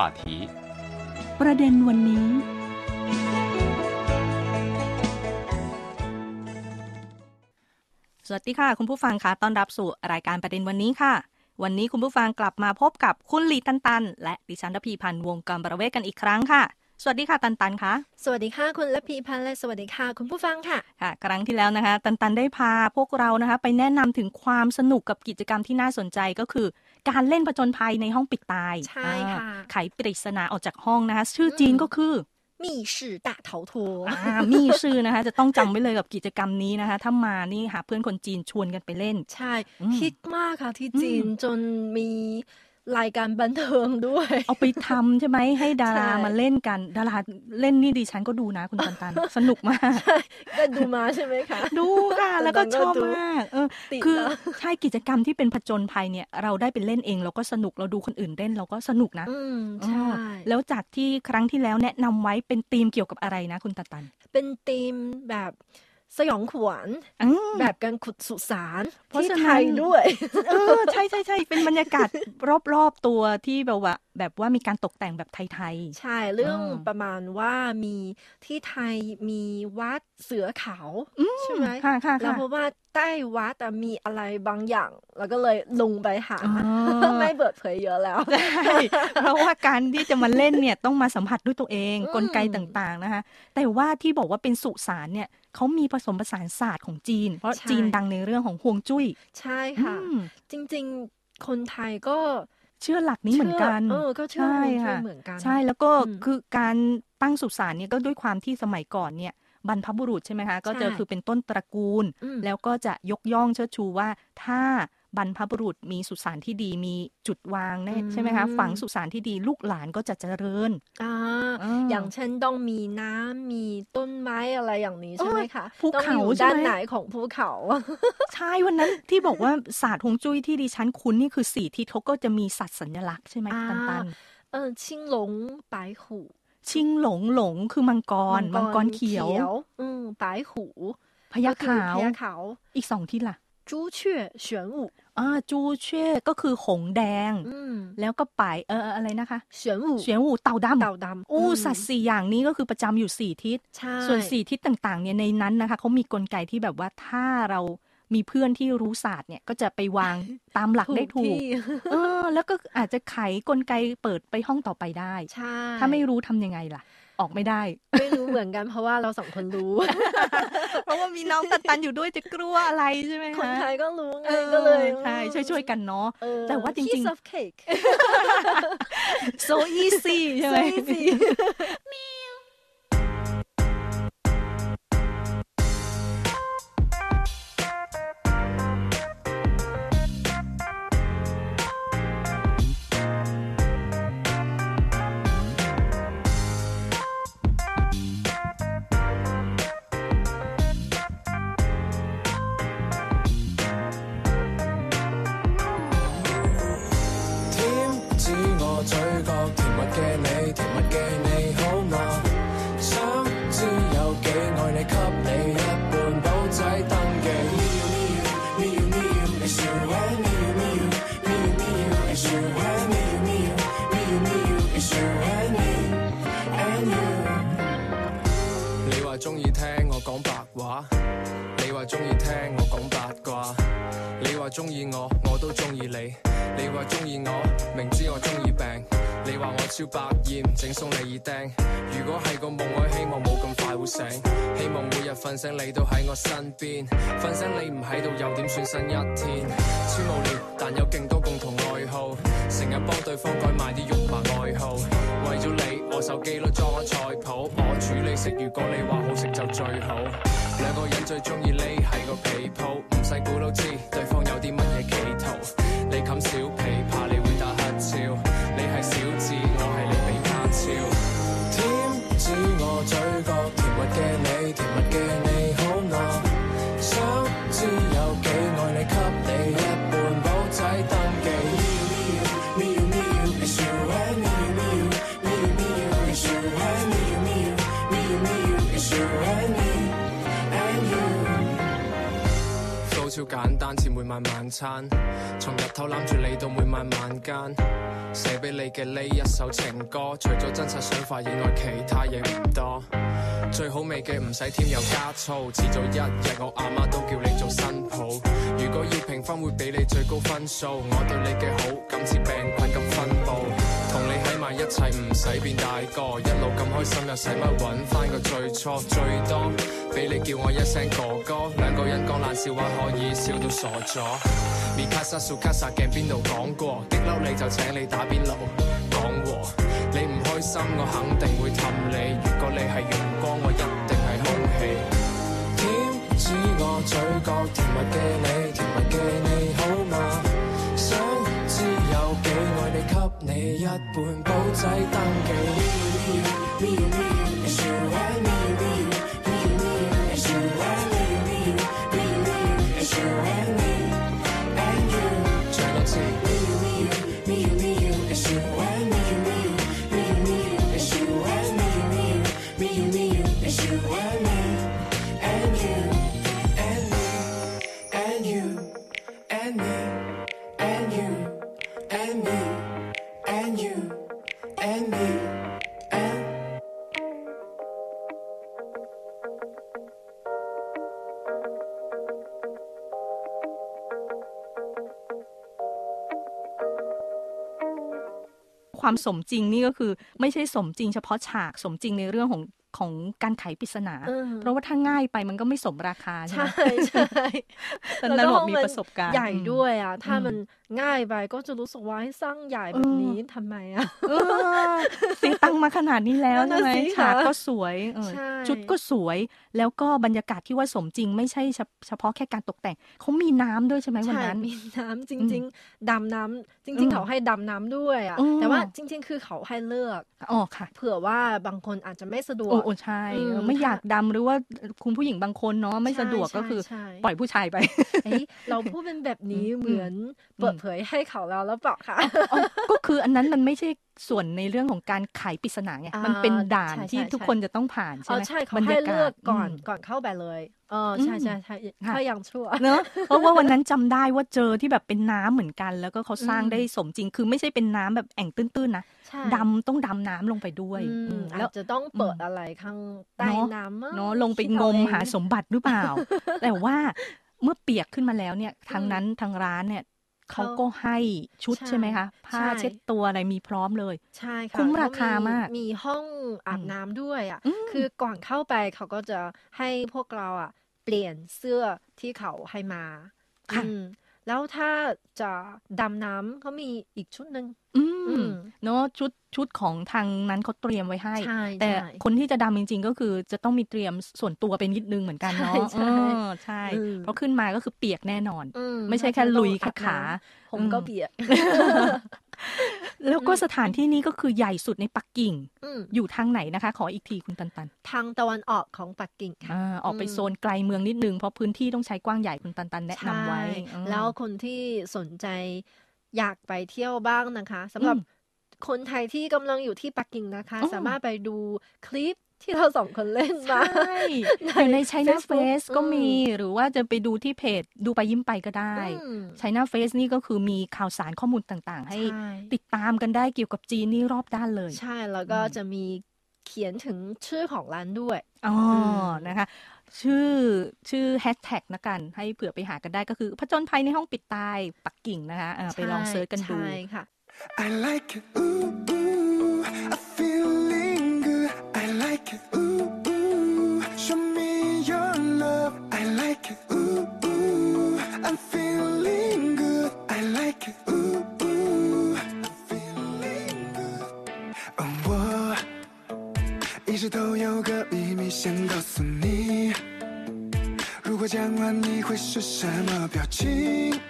话题ประเด็นวันนี้ สวัสดีค่ะ คุณผู้ฟังคะต้อนรับสู่รายการประเด็นวันนี้ค่ะ วันนี้คุณผู้ฟังกลับมาพบกับคุณลีตันตัน และดิฉันรพีพันธ์วงกรประเวศกันอีกครั้งค่ะ สวัสดีค่ะตันตันคะสวัสดีค่ะคุณละพีพันธ์และสวัสดีค่ะ คุณผู้ฟังค่ะค่ะ ครั้งที่แล้วนะคะ ตันตันได้พาพวกเรานะคะ ไปแนะนำถึงความสนุกกับกิจกรรมที่น่าสนใจก็คือ การเล่นผจญภัยในห้องปิดตายใช่ค่ะไขปริศนาออกจากห้องนะคะ ชื่อจีนก็คือมีชื่อตาเถาถัวมีชื่อนะคะ จะต้องจำไว้เลยกับกิจกรรมนี้นะคะ ถ้ามานี่หาเพื่อนคนจีนชวนกันไปเล่น ใช่คิดมากค่ะที่จีนจนมี รายการบันเทิงด้วย เอาไปทำใช่ไหมให้ดาราใช่มาเล่นกัน ดาราเล่นนี่ดิฉันก็ดูนะคุณตันตันสนุกมากได้ดูมาใช่ไหมคะดูค่ะแล้วก็ชอบมากเออติดคือแล้วใช่กิจกรรมที่เป็นผจญภัยเนี่ย เราได้ไปเล่นเองเราก็สนุกเราดูคนอื่นเล่นเราก็สนุกนะอืมใช่อ๋อแล้วจากที่ครั้งที่แล้วแนะนำไว้เป็นธีมเกี่ยวกับอะไรนะคุณตันตัน เป็นธีมแบบ สยองขวัญอืมแบบการขุดสุสานเพราะที่ฉะนั้นไทยด้วยเออใช่ใช่ใช่เป็นบรรยากาศรอบๆตัวที่แบบว่า แบบว่ามีการตกแต่งแบบไทยใช่เรื่องอืมประมาณว่ามีที่ไทยมีวัดเสือขาวใช่ไหมๆค่ะค่ะแล้วค่ะเพราะว่าใต้วัดอะมีอะไรบางอย่าง แล้วก็เลยลงไปหาอ๋อไม่เปิดเผยเยอะแล้วใช่เพราะว่าการที่จะมาเล่นเนี่ยต้องมาสัมผัสด้วยตัวเองอืมกลไกต่างๆนะคะแต่ว่าที่บอกว่าเป็นสุสานเนี่ย เขามีผสมผสานศาสตร์ของจีน เพราะจีนดังในเรื่องของฮวงจุ้ย ใช่ค่ะอืมจริงๆคนไทยก็เชื่อหลักนี้เหมือนกันเชื่อเออ ก็เชื่อใช่ฮวงจุ้ยค่ะเหมือนกัน ใช่ แล้วก็อืมคือการตั้งสุสานเนี่ยก็ด้วยความที่สมัยก่อนเนี่ยบรรพบุรุษใช่ไหมคะ ก็จะใช่คือเป็นต้นตระกูลอืมแล้วก็จะยกย่องเชิดชูว่าถ้า บรรพบุรุษมีสุสานที่ดีมีจุดวางแน่ใช่ไหมคะฝังสุสานที่ดีลูกหลานก็จะเจริญอ่าอย่างเช่นต้องมีน้ำมีต้นไม้อะไรอย่างนี้ใช่ไหมคะภูเขาด้านไหนของภูเขา ใช่วันนั้นที่บอกว่าศาสตร์ฮวงจุ้ยที่ดิฉันคุ้นนี่คือสี่ทิศเขาก็จะมีสัตว์สัญลักษณ์ใช่ไหมตันตันเออชิงหลงปลหูชิงหลงหลงคือมังกรมังกรเขียว อืมปหูพญาขาวขาอีกสองทิศล่ะ 朱雀玄武 อ่าจูเช่ก็คือหงส์แดง อืม แล้วก็ไปเออเอออะไรนะคะ 玄武 เสียงหูเต่าดำ เต่าดำ อู้ อืม สัตว์สี่อย่างนี้ก็คือประจำอยู่สี่ทิศ ใช่ ส่วนสี่ทิศต่างๆเนี่ยในนั้นนะคะเขามีกลไกที่แบบว่าถ้าเรามีเพื่อนที่รู้ศาสตร์เนี่ยก็จะไปวางตามหลักได้ถูก ที่ เออ แล้วก็อาจจะไขกลไกเปิดไปห้องต่อไปได้ ใช่ ถ้าไม่รู้ทำยังไงล่ะ ออกไม่ได้ ไม่รู้เหมือนกันเพราะว่าเราสองคนรู้ เพราะว่ามีน้องตันตันอยู่ด้วยจะกลัวอะไรใช่ไหมคนคะไทยก็รู้ไงเออก็เลยใช่ช่วยๆกันเนาะเออแต่ว่าจริงๆ piece of cake so easy ใช่ไหม so easy 中意我，我都中意你。你話中意我，明知我中意病。你話我超百厭，整送你耳釘。如果係個夢，我希望冇咁快會醒。希望每日瞓醒你都喺我身邊。瞓醒你唔喺度又點算新一天？超無聊，但有勁多共同愛好。成日幫對方改埋啲肉麻愛好。为咗你，我手机都装咗菜谱。我煮你食，如果你话好食就最好。两个人最中意匿喺个被铺，唔使估都知对方有啲乜嘢企图。你冚小被，怕你会打乞嗤。你系小智，我系你比卡超。甜指我嘴角甜蜜嘅你，甜蜜嘅你每晚晚餐。從日頭攬住你到每晚晚間，寫俾你嘅呢一首情歌，除咗真實想法以外，其他嘢唔多。最好味嘅唔使添油加醋，遲早一日我阿媽都叫你做新抱。如果要評分，會俾你最高分數。我對你嘅好感似病菌咁分佈，同你喺埋 一切唔使變大個，一路咁開心又使乜揾翻個最初？最多俾你叫我一聲哥哥，兩個人講爛笑話可以笑到傻咗。面卡薩數卡薩鏡邊度講過，激嬲你就請你打邊爐講和。你唔開心我肯定會氹你，如果你係陽光，我一定係空氣。甜指我嘴角甜蜜嘅你，甜蜜嘅你好嗎？想最爱你，给你一半簿仔登记。 ความสมจริงนี่ก็คือ ไม่ใช่สมจริงเฉพาะฉากสมจริงในเรื่องของ ของการไขปริศนาอืมเพราะว่าถ้าง่ายไปมันก็ไม่สมราคาใช่ไหมใช่ใช่ตอนนั้นบอกมีประสบการณ์ใหญ่ด้วยอะ ถ้าอืมมันง่ายไปก็จะรู้สึกว่าให้สร้างใหญ่แบบนี้ทำไมอะเออเสียตังค์มาขนาดนี้แล้วนั่ใช่นไหมน่ะสิฉากคะก็สวยเออใช่ชุดก็สวย แล้วก็บรรยากาศที่ว่าสมจริง ไม่ใช่เฉเฉพาะแค่การตกแต่งเขามีน้ำด้วยใช่ไหมวันใช่นั้นมีน้ำจอืริงมๆดำน้ำจอืริงมๆเขาให้ดำน้ำด้วยอะอืมแต่ว่าจริง ๆ คือเขาให้เลือกอ๋อค่ะ เผื่อว่าบางคนอาจจะไม่สะดวโอ้กโอ้ใช่อืมเออไม่ถ้าอยากดำหรือว่าคุณผู้หญิงบางคนเนาะไม่สะดวกใช่ก็คือใช่ปล่อยผู้ชายไปเอ้ยเราพูดเป็นแบบนี้อืมเหมือนเปิดเผยให้เขาแล้วแล้วเปล่าคะอ๋อก็คืออันนั้นมันไม่ใช่ ส่วนในเรื่องของการไขปริศนาไงอ่ามันเป็นด่านใช่ที่ใช่ทุกใช่คนจะต้องผ่านใช่อ๋อไหมใช่เขาบรรให้ยากาศเลือกก่อนมก่อนเข้าไปเลยเออใช่อืมใช่ใช่ค่ะถ้ายังชั่วเนอะเพราะว่าวันนั้นจำได้ว่าเจอที่แบบเป็นน้ำเหมือนกัน แล้วก็เขาสร้างอืมได้สมจริง คือไม่ใช่เป็นน้ำแบบแอ่งตื้นๆนะใช่ดำต้องดำน้ำลงไปด้วยอืมอืมอาแล้วจจะต้องเปิดอืมอะไรข้างใต้เนอะน้ำมั้งเนาะลงไปคิดงเอมเองหาสมบัติหรือเปล่า แต่ว่าเมื่อเปียกขึ้นมาแล้วเนี่ยทางอืมนั้นทางร้านเนี่ย เขาเขาก็ให้ชุดใช่ใช่ไหมคะผ้าใช่เช็ดตัวอะไรมีพร้อมเลย ใช่ค่ะคุ้มแล้วราคามากมีห้องอาบน้ำด้วยอะอืมคือก่อนเข้าไปเขาก็จะให้พวกเราอะเปลี่ยนเสื้อที่เขาให้มาค่ะอืม แล้วถ้าจะดำน้ำเขามีอีกชุดหนึ่งอือืมมเนาะชุดชุดของทางนั้นเขาเตรียมไว้ให้ใช่แต่ใช่คนที่จะดำจริง ๆ ก็คือจะต้องมีเตรียมส่วนตัวเป็นนิดนึงเหมือนกันเนาะใช่ใช่เออใช่อืมเพราะขึ้นมาก็คือเปียกแน่นอนอืไม่ใช่แค่น่าจะลุยต้องแค่อาบขาน้ำผมก็อืมเปียก แล้วก็สถานที่นี้ก็คือใหญ่สุดในปักกิ่งอืมอยู่ทางไหนนะคะ ขออีกทีคุณตันตัน ทางตะวันออกของปักกิ่งค่ะอ่าออกไปอืมโซนไกลเมืองนิดนึง เพราะพื้นที่ต้องใช้กว้างใหญ่คุณตันตันแนะนำไว้ใช่อืมแล้วคนที่สนใจอยากไปเที่ยวบ้างนะคะสำหรับอืมคนไทยที่กำลังอยู่ที่ปักกิ่งนะคะอ๋อสามารถไปดูคลิป ที่เราสองคนเล่นมาใช่อยู่ใน China Facebook Face ก็มีอืมหรือว่าจะไปดูที่เพจดูไปยิ้มไปก็ได้อืม China Face นี่ก็คือมีข่าวสารข้อมูลต่างๆ ให้ใช่ติดตามกันได้เกี่ยวกับจีนนี่รอบด้านเลย ใช่แล้วก็อืมจะมีเขียนถึงชื่อของร้านด้วยอ๋ออมนะคะ ชื่อชื่อแฮชแท็กนะกัน ให้เผื่อไปหากันได้ก็คือผจญภัยในห้องปิดตายปักกิ่งนะคะอ่าไปลองเซิร์ชกันดูใช่ค่ะ I like it, 想告诉你，如果讲完你会是什么表情？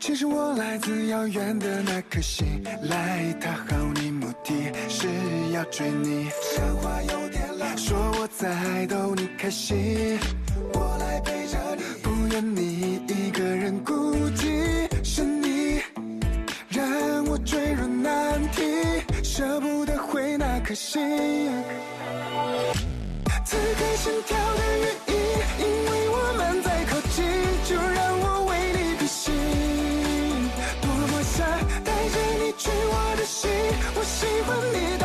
其实我来自遥远的那颗星，来讨好你，目的是要追你。讲话有点老，说我在逗你开心，我来陪着你，不愿你一个人孤寂。是你让我坠入难题，舍不得回那颗心。此刻心跳的原因，因为我们在靠近，就让我为你披星。多么想带着你去我的心，我喜欢你。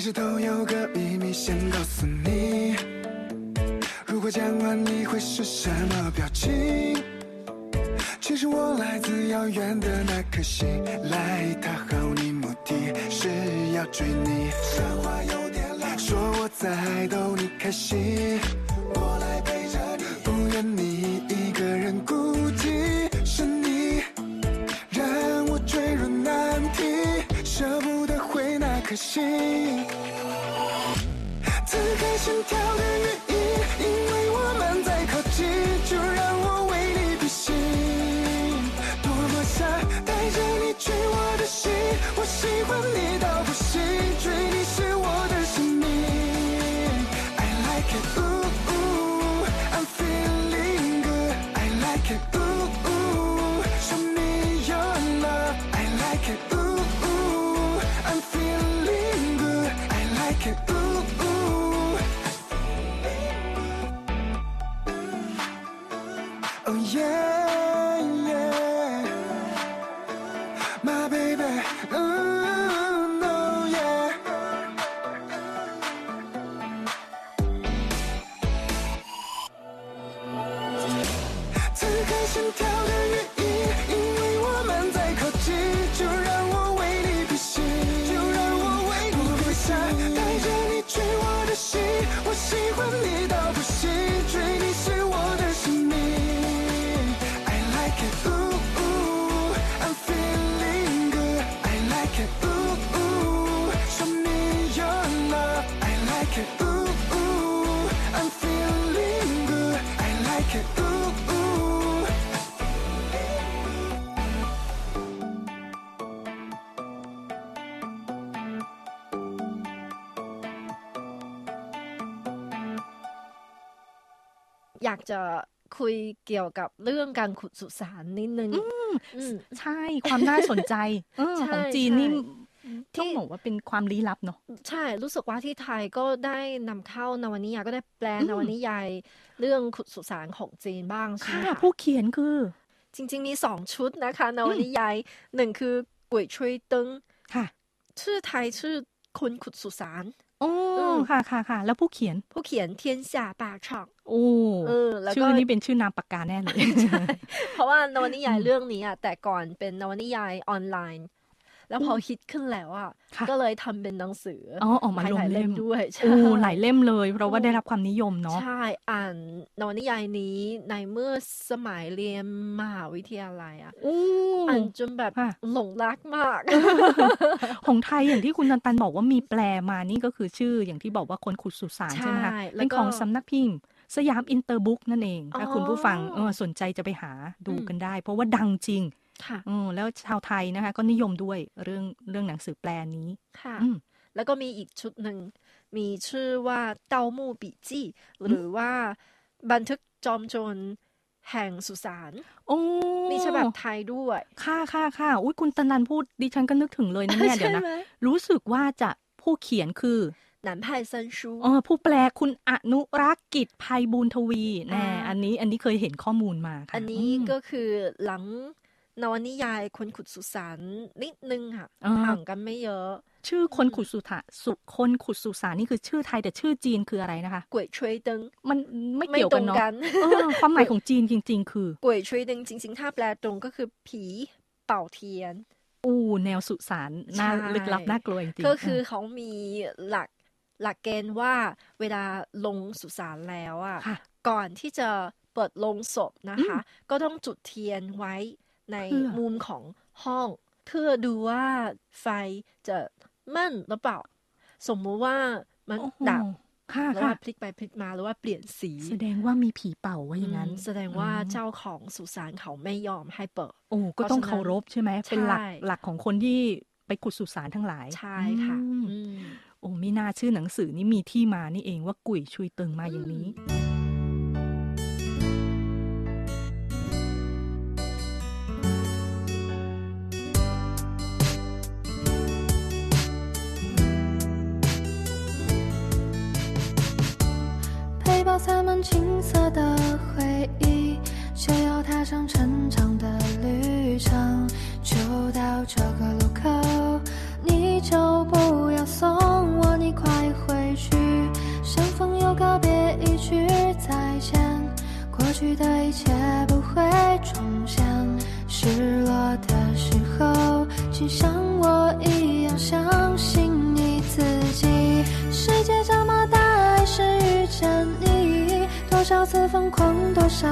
直都有个秘密想告诉你。如果讲完你会是什么表情？其实我来自遥远的那颗星，来讨好你目的是要追你。说话有点老，说我在逗你开心，我来陪着你，不愿你一个人孤寂。是你让我坠入难题，舍不得回那颗心。 อยากจะคุยเกี่ยวกับเรื่องการขุดสุสานนิดนึงอืมใช่ความน่าสนใจเออใช่ของจีนนี่ใช่ต้องบอกว่าเป็นความลี้ลับเนาะใช่ รู้สึกว่าที่ไทยก็ได้นำเข้านวนิยายก็ได้แปลอืมนวนิยายเรื่องขุดสุสานของจีนบ้างใช่ค่ะไหมคะผู้เขียนคือ จริง ๆ มีสองชุดนะคะนวนิยายหนึ่งคือก๋วยช่วยตึงค่ะชื่อไทยชื่อคนขุดสุสาน โอ้อืม ค่ะค่ะค่ะ แล้วผู้เขียน ผู้เขียนเทียนเสี่ยป่าช่อง โอ้ เออ แล้วก็ชื่อนี้เป็นชื่อนามปากกาแน่เลยเพราะว่านวนิยายเรื่องนี้อะแต่ก่อนเป็นนวนิยายออนไลน์ แล้วพอฮิตขึ้นแล้วอะค่ะก็เลยทำเป็นหนังสืออ๋อออกมาหลงลายๆเล่มด้วยใช่โอ้หลายเล่มเลย เพราะว่าได้รับความนิยมเนาะใช่อ่านนวนิยายนี้ในเมื่อสมัยเรียนมหาวิทยาลัยอะโอ้อ่านจนแบบค่ะหลงรักมาก ของไทยอย่างที่คุณตันตันบอกว่ามีแปลมานี่ก็คือชื่ออย่างที่บอกว่าคนขุดสุสานใช่ไหมคะใช่แล้วเป็นของก็สำนักพิมพ์สยามอินเตอร์บุ๊กนั่นเอง ถ้าอ๋อคุณผู้ฟังเออสนใจจะไปหาดูอืมกันได้ เพราะว่าดังจริง ค่ะ เออ แล้วชาวไทยนะคะ ก็นิยมด้วยเรื่องเรื่องหนังสือแปลนี้ ค่ะ อืม แล้วก็มีอีกชุดหนึ่ง มีชื่อว่าเต้ามู่ปีจี้หรือว่าบันทึกจอมโจรแห่งสุสานโอ้มีฉบับไทยด้วย ค่ะค่ะค่ะอุ้ยคุณตันตันพูดดิฉันก็นึกถึงเลยนะเนี่ยเดี๋ยวนะใช่ไหมรู้สึกว่าจะผู้เขียนคือหนันไผ่ซันชูเออผู้แปลคุณอนุรักษ์กิจภัยบูลย์ทวีแน่อ่าอันนี้อันนี้เคยเห็นข้อมูลมาค่ะ อันนี้มก็คือหลัง นวนิยายคนขุดสุสานนิดนึงค่ะอ่าห่างกันไม่เยอะ ชื่อคนขุดสุถาสุคนขุดสุสานนี่คือชื่อไทยแต่ชื่อจีนคืออะไรนะคะก๋วยช่วยตึงมันไม่เกี่ยวกันเนาะไม่ตรงกันเออความหมายของจีนจริง ๆ คือก๋วยช่วยตึงจริง ๆ ถ้าแปลตรงก็คือผีเป่าเทียน อู้แนวสุสานน่าใช่ลึกลับน่ากลัวจริงๆก็คือเขามีหลักหลักเกณฑ์ว่าเวลาลงสุสานแล้วอะค่ะก่อนที่จะเปิดลงศพนะคะ ก็ต้องจุดเทียนไว้ ในเพื่อมุมของห้อง เพื่อดูว่าไฟจะมั่นหรือเปล่า สมมุติว่ามันโอ้โหดับค่ะแล้วค่ะว่าพลิกไปพลิกมาหรือว่าเปลี่ยนสี แสดงว่ามีผีเป่าว่าอย่างนั้นอืมแสดงว่าอืมเจ้าของสุสานเขาไม่ยอมให้เปิดโอ้ก็ต้องเพราะฉะนั้นเคารพใช่ไหมเป็นหลักใช่หลักของคนที่ไปขุดสุสานทั้งหลาย ใช่ค่ะอืมอืมโอ้ไม่น่าชื่อหนังสือนี่มีที่มานี่เองว่ากุ๋ยชุยเติงมาอย่างนี้ 上成长的旅程，就到这个路口，你就不要送我，你快回去。相逢又告别，一句再见，过去的一切不会重现。失落的时候，请像我一样相信你自己。世界这么大，还是遇见你，多少次疯狂，多少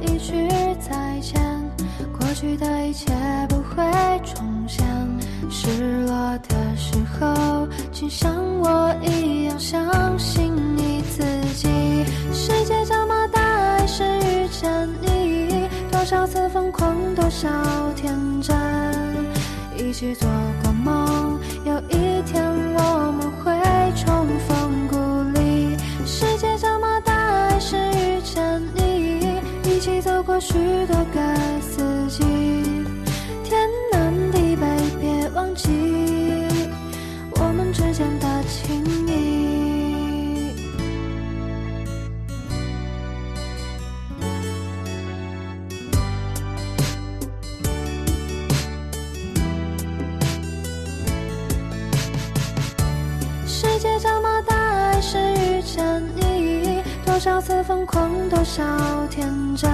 一句再见，过去的一切不会重现。失落的时候，请像我一样相信你自己。世界这么大，还是遇见你，多少次疯狂，多少天真，一起做许多感动。多少次疯狂，多少天真，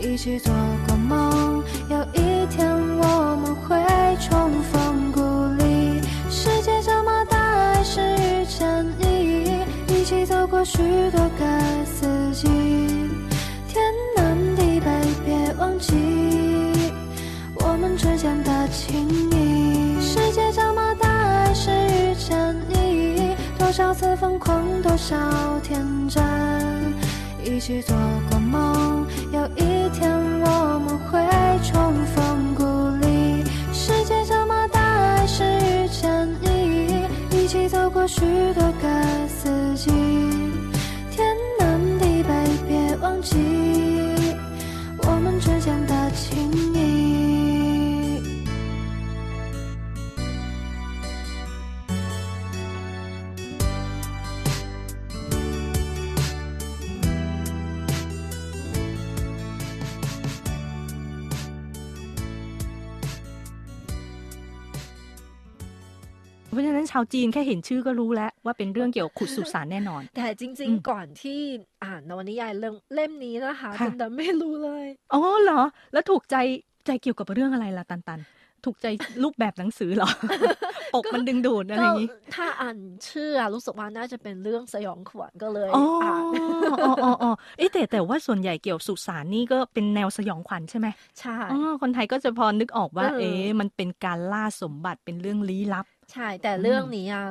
一起做过梦，有一天我们会重逢故里。世界这么大，还是遇见你，一起走过许多个四季。天南地北，别忘记我们之间的情谊。世界这么，多少次疯狂，多少天真，一起做过梦，有一天我们会重逢故里。世界这么大，还是遇见你，一起走过许多个าะฉะนั้นชาวจีนแค่เห็นชื่อก็รู้แล้ว ว่าเป็นเรื่องเกี่ยวกับขุดสุสานแน่นอน แต่จริงอืมๆก่อนที่อ่านนวนิยายเรื่องเล่มนี้นะคะค่ะตันแต่ไม่รู้เลย อ๋อเหรอ แล้วถูกใจใจเกี่ยวกับเรื่องอะไรล่ะตันตัน ถูกใจรูปแบบหนังสือเหรอ ปกมันดึงดูดอะไรก็อย่างนี้ ถ้าอ่านชื่ออะรู้สึกว่าน่าจะเป็นเรื่องสยองขวัญก็เลยอ๋ออ่านอ๋ออ๋ออ๋อเอ๊ะแต่แต่ว่าส่วนใหญ่เกี่ยวสุสานนี่ก็เป็นแนวสยองขวัญใช่ไหมใช่อ๋อคนไทยก็จะพอนึกออกว่า เออเอ๊ะมันเป็นการล่าสมบัติเป็นเรื่องลี้ลับ ใช่ แต่เรื่องนี้อะ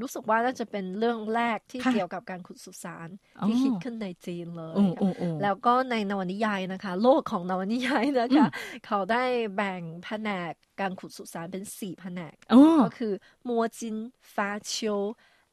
รู้สึกว่าน่าจะเป็นเรื่องแรกที่ค่ะเกี่ยวกับการขุดสุสานอ๋อที่คิดขึ้นในจีนเลยโอ้โอ้โอ้แล้วก็ในนวนิยายนะคะ โลกของนวนิยายนะคะ เขาได้แบ่งแผนกการขุดสุสานเป็นสี่แผนกอ๋อก็คือมัวจินฟ้าเชียว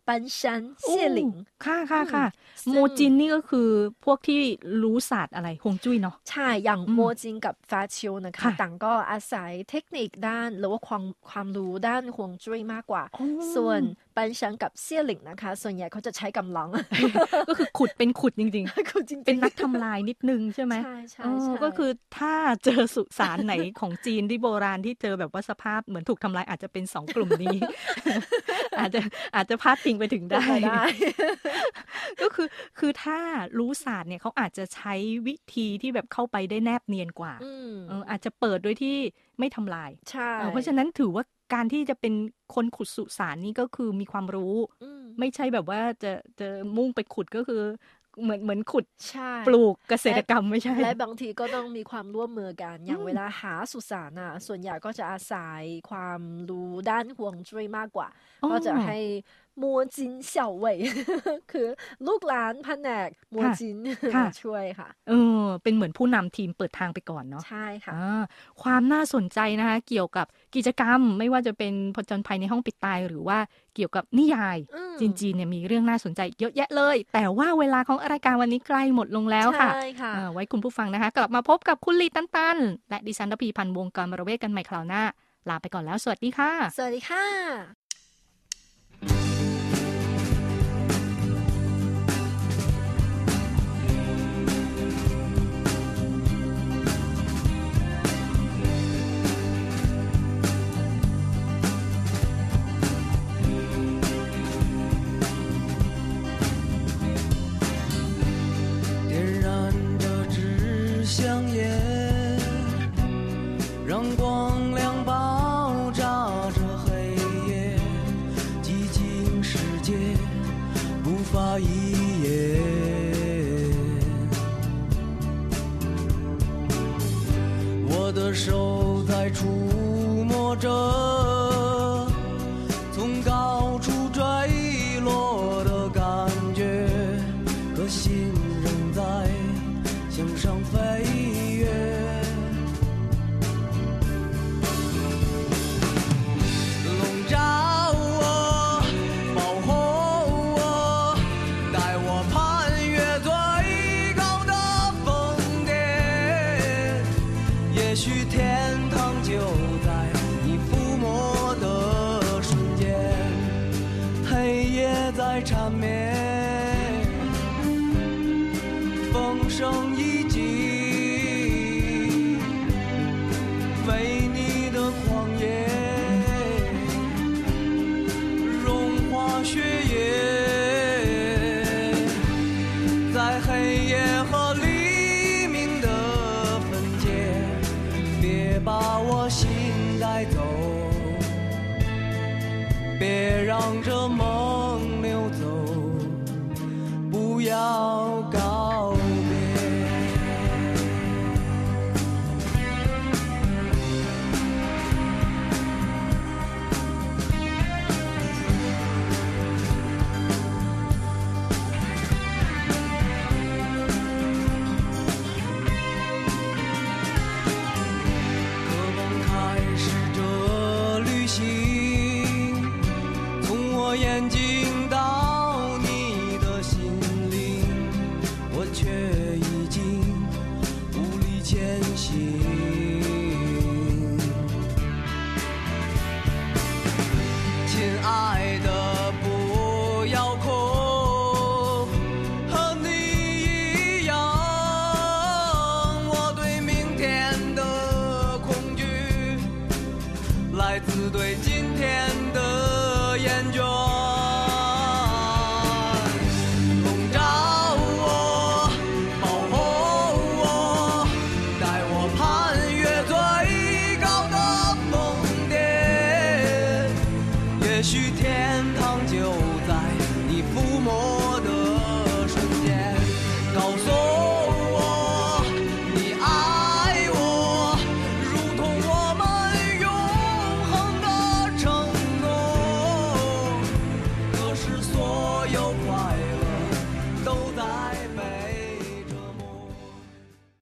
ปันชันเซี่ยหลิงค่ะค่ะค่ะซึ่งโมจินนี่ก็คือพวกที่รู้ศาสตร์อะไรฮวงจุ้ยเนาะใช่อย่างอืมโมจินกับฟ้าเชียวนะคะค่ะต่างก็อาศัยเทคนิคด้านหรือว่าความความรู้ด้านห่วงจุ้ยมากกว่าอ๋อส่วน ปันชันกับเซี่ยหลิงนะคะ ส่วนใหญ่เขาจะใช้กำลัง ก็คือขุดเป็นขุดจริงๆคือจริงๆเป็นนักทำลายนิดนึงใช่ไหมใช่ใช่เออใช่ก็คือถ้าเจอสุสานไหนของจีนที่โบราณที่เจอแบบว่าสภาพเหมือนถูกทำลายอาจจะเป็นสองกลุ่มนี้ อาจจะอาจจะพาดพิงไปถึงได้ได้ก็คือคือถ้ารู้ศาสตร์เนี่ยเขาอาจจะใช้วิธีที่แบบเข้าไปได้แนบเนียนกว่าอืมเอออาจจะเปิดโดยที่ไม่ทำลายใช่เออเพราะฉะนั้นถือว่า การที่จะเป็นคนขุดสุสานนี่ก็คือมีความรู้ อืม ไม่ใช่แบบว่าจะจะมุ่งไปขุดก็คือ เหมือนเหมือนขุดใช่ ปลูกเกษตรกรรมไม่ใช่ และบางทีก็ต้องมีความร่วมมือกัน อย่างอืม เวลาหาสุสานอะ ส่วนใหญ่ก็จะอาศัยความรู้ด้านห่วงจุ้ยมากกว่า อ๋อ ก็จะให้มัวจินเสี่ยวเว่ยคือลูกหลานแผนกมัวจินค่ะมาช่วยค่ะเออเป็นเหมือนผู้นำทีมเปิดทางไปก่อนเนาะใช่ค่ะอ่าความน่าสนใจนะคะ เกี่ยวกับกิจกรรมไม่ว่าจะเป็นผจญภัยในห้องปิดตายหรือว่าเกี่ยวกับนิยายอืมจีนๆเนี่ยมีเรื่องน่าสนใจเยอะแยะเลย แต่ว่าเวลาของรายการวันนี้ใกล้หมดลงแล้วค่ะใช่ค่ะเอ่อไว้คุณผู้ฟังนะคะ กลับมาพบกับคุณลีตันตัน และดิฉันรพีพันธ์วงการมรเวศกันใหม่คราวหน้าลาไปก่อนแล้ว สวัสดีค่ะ สวัสดีค่ะ 孩对镜。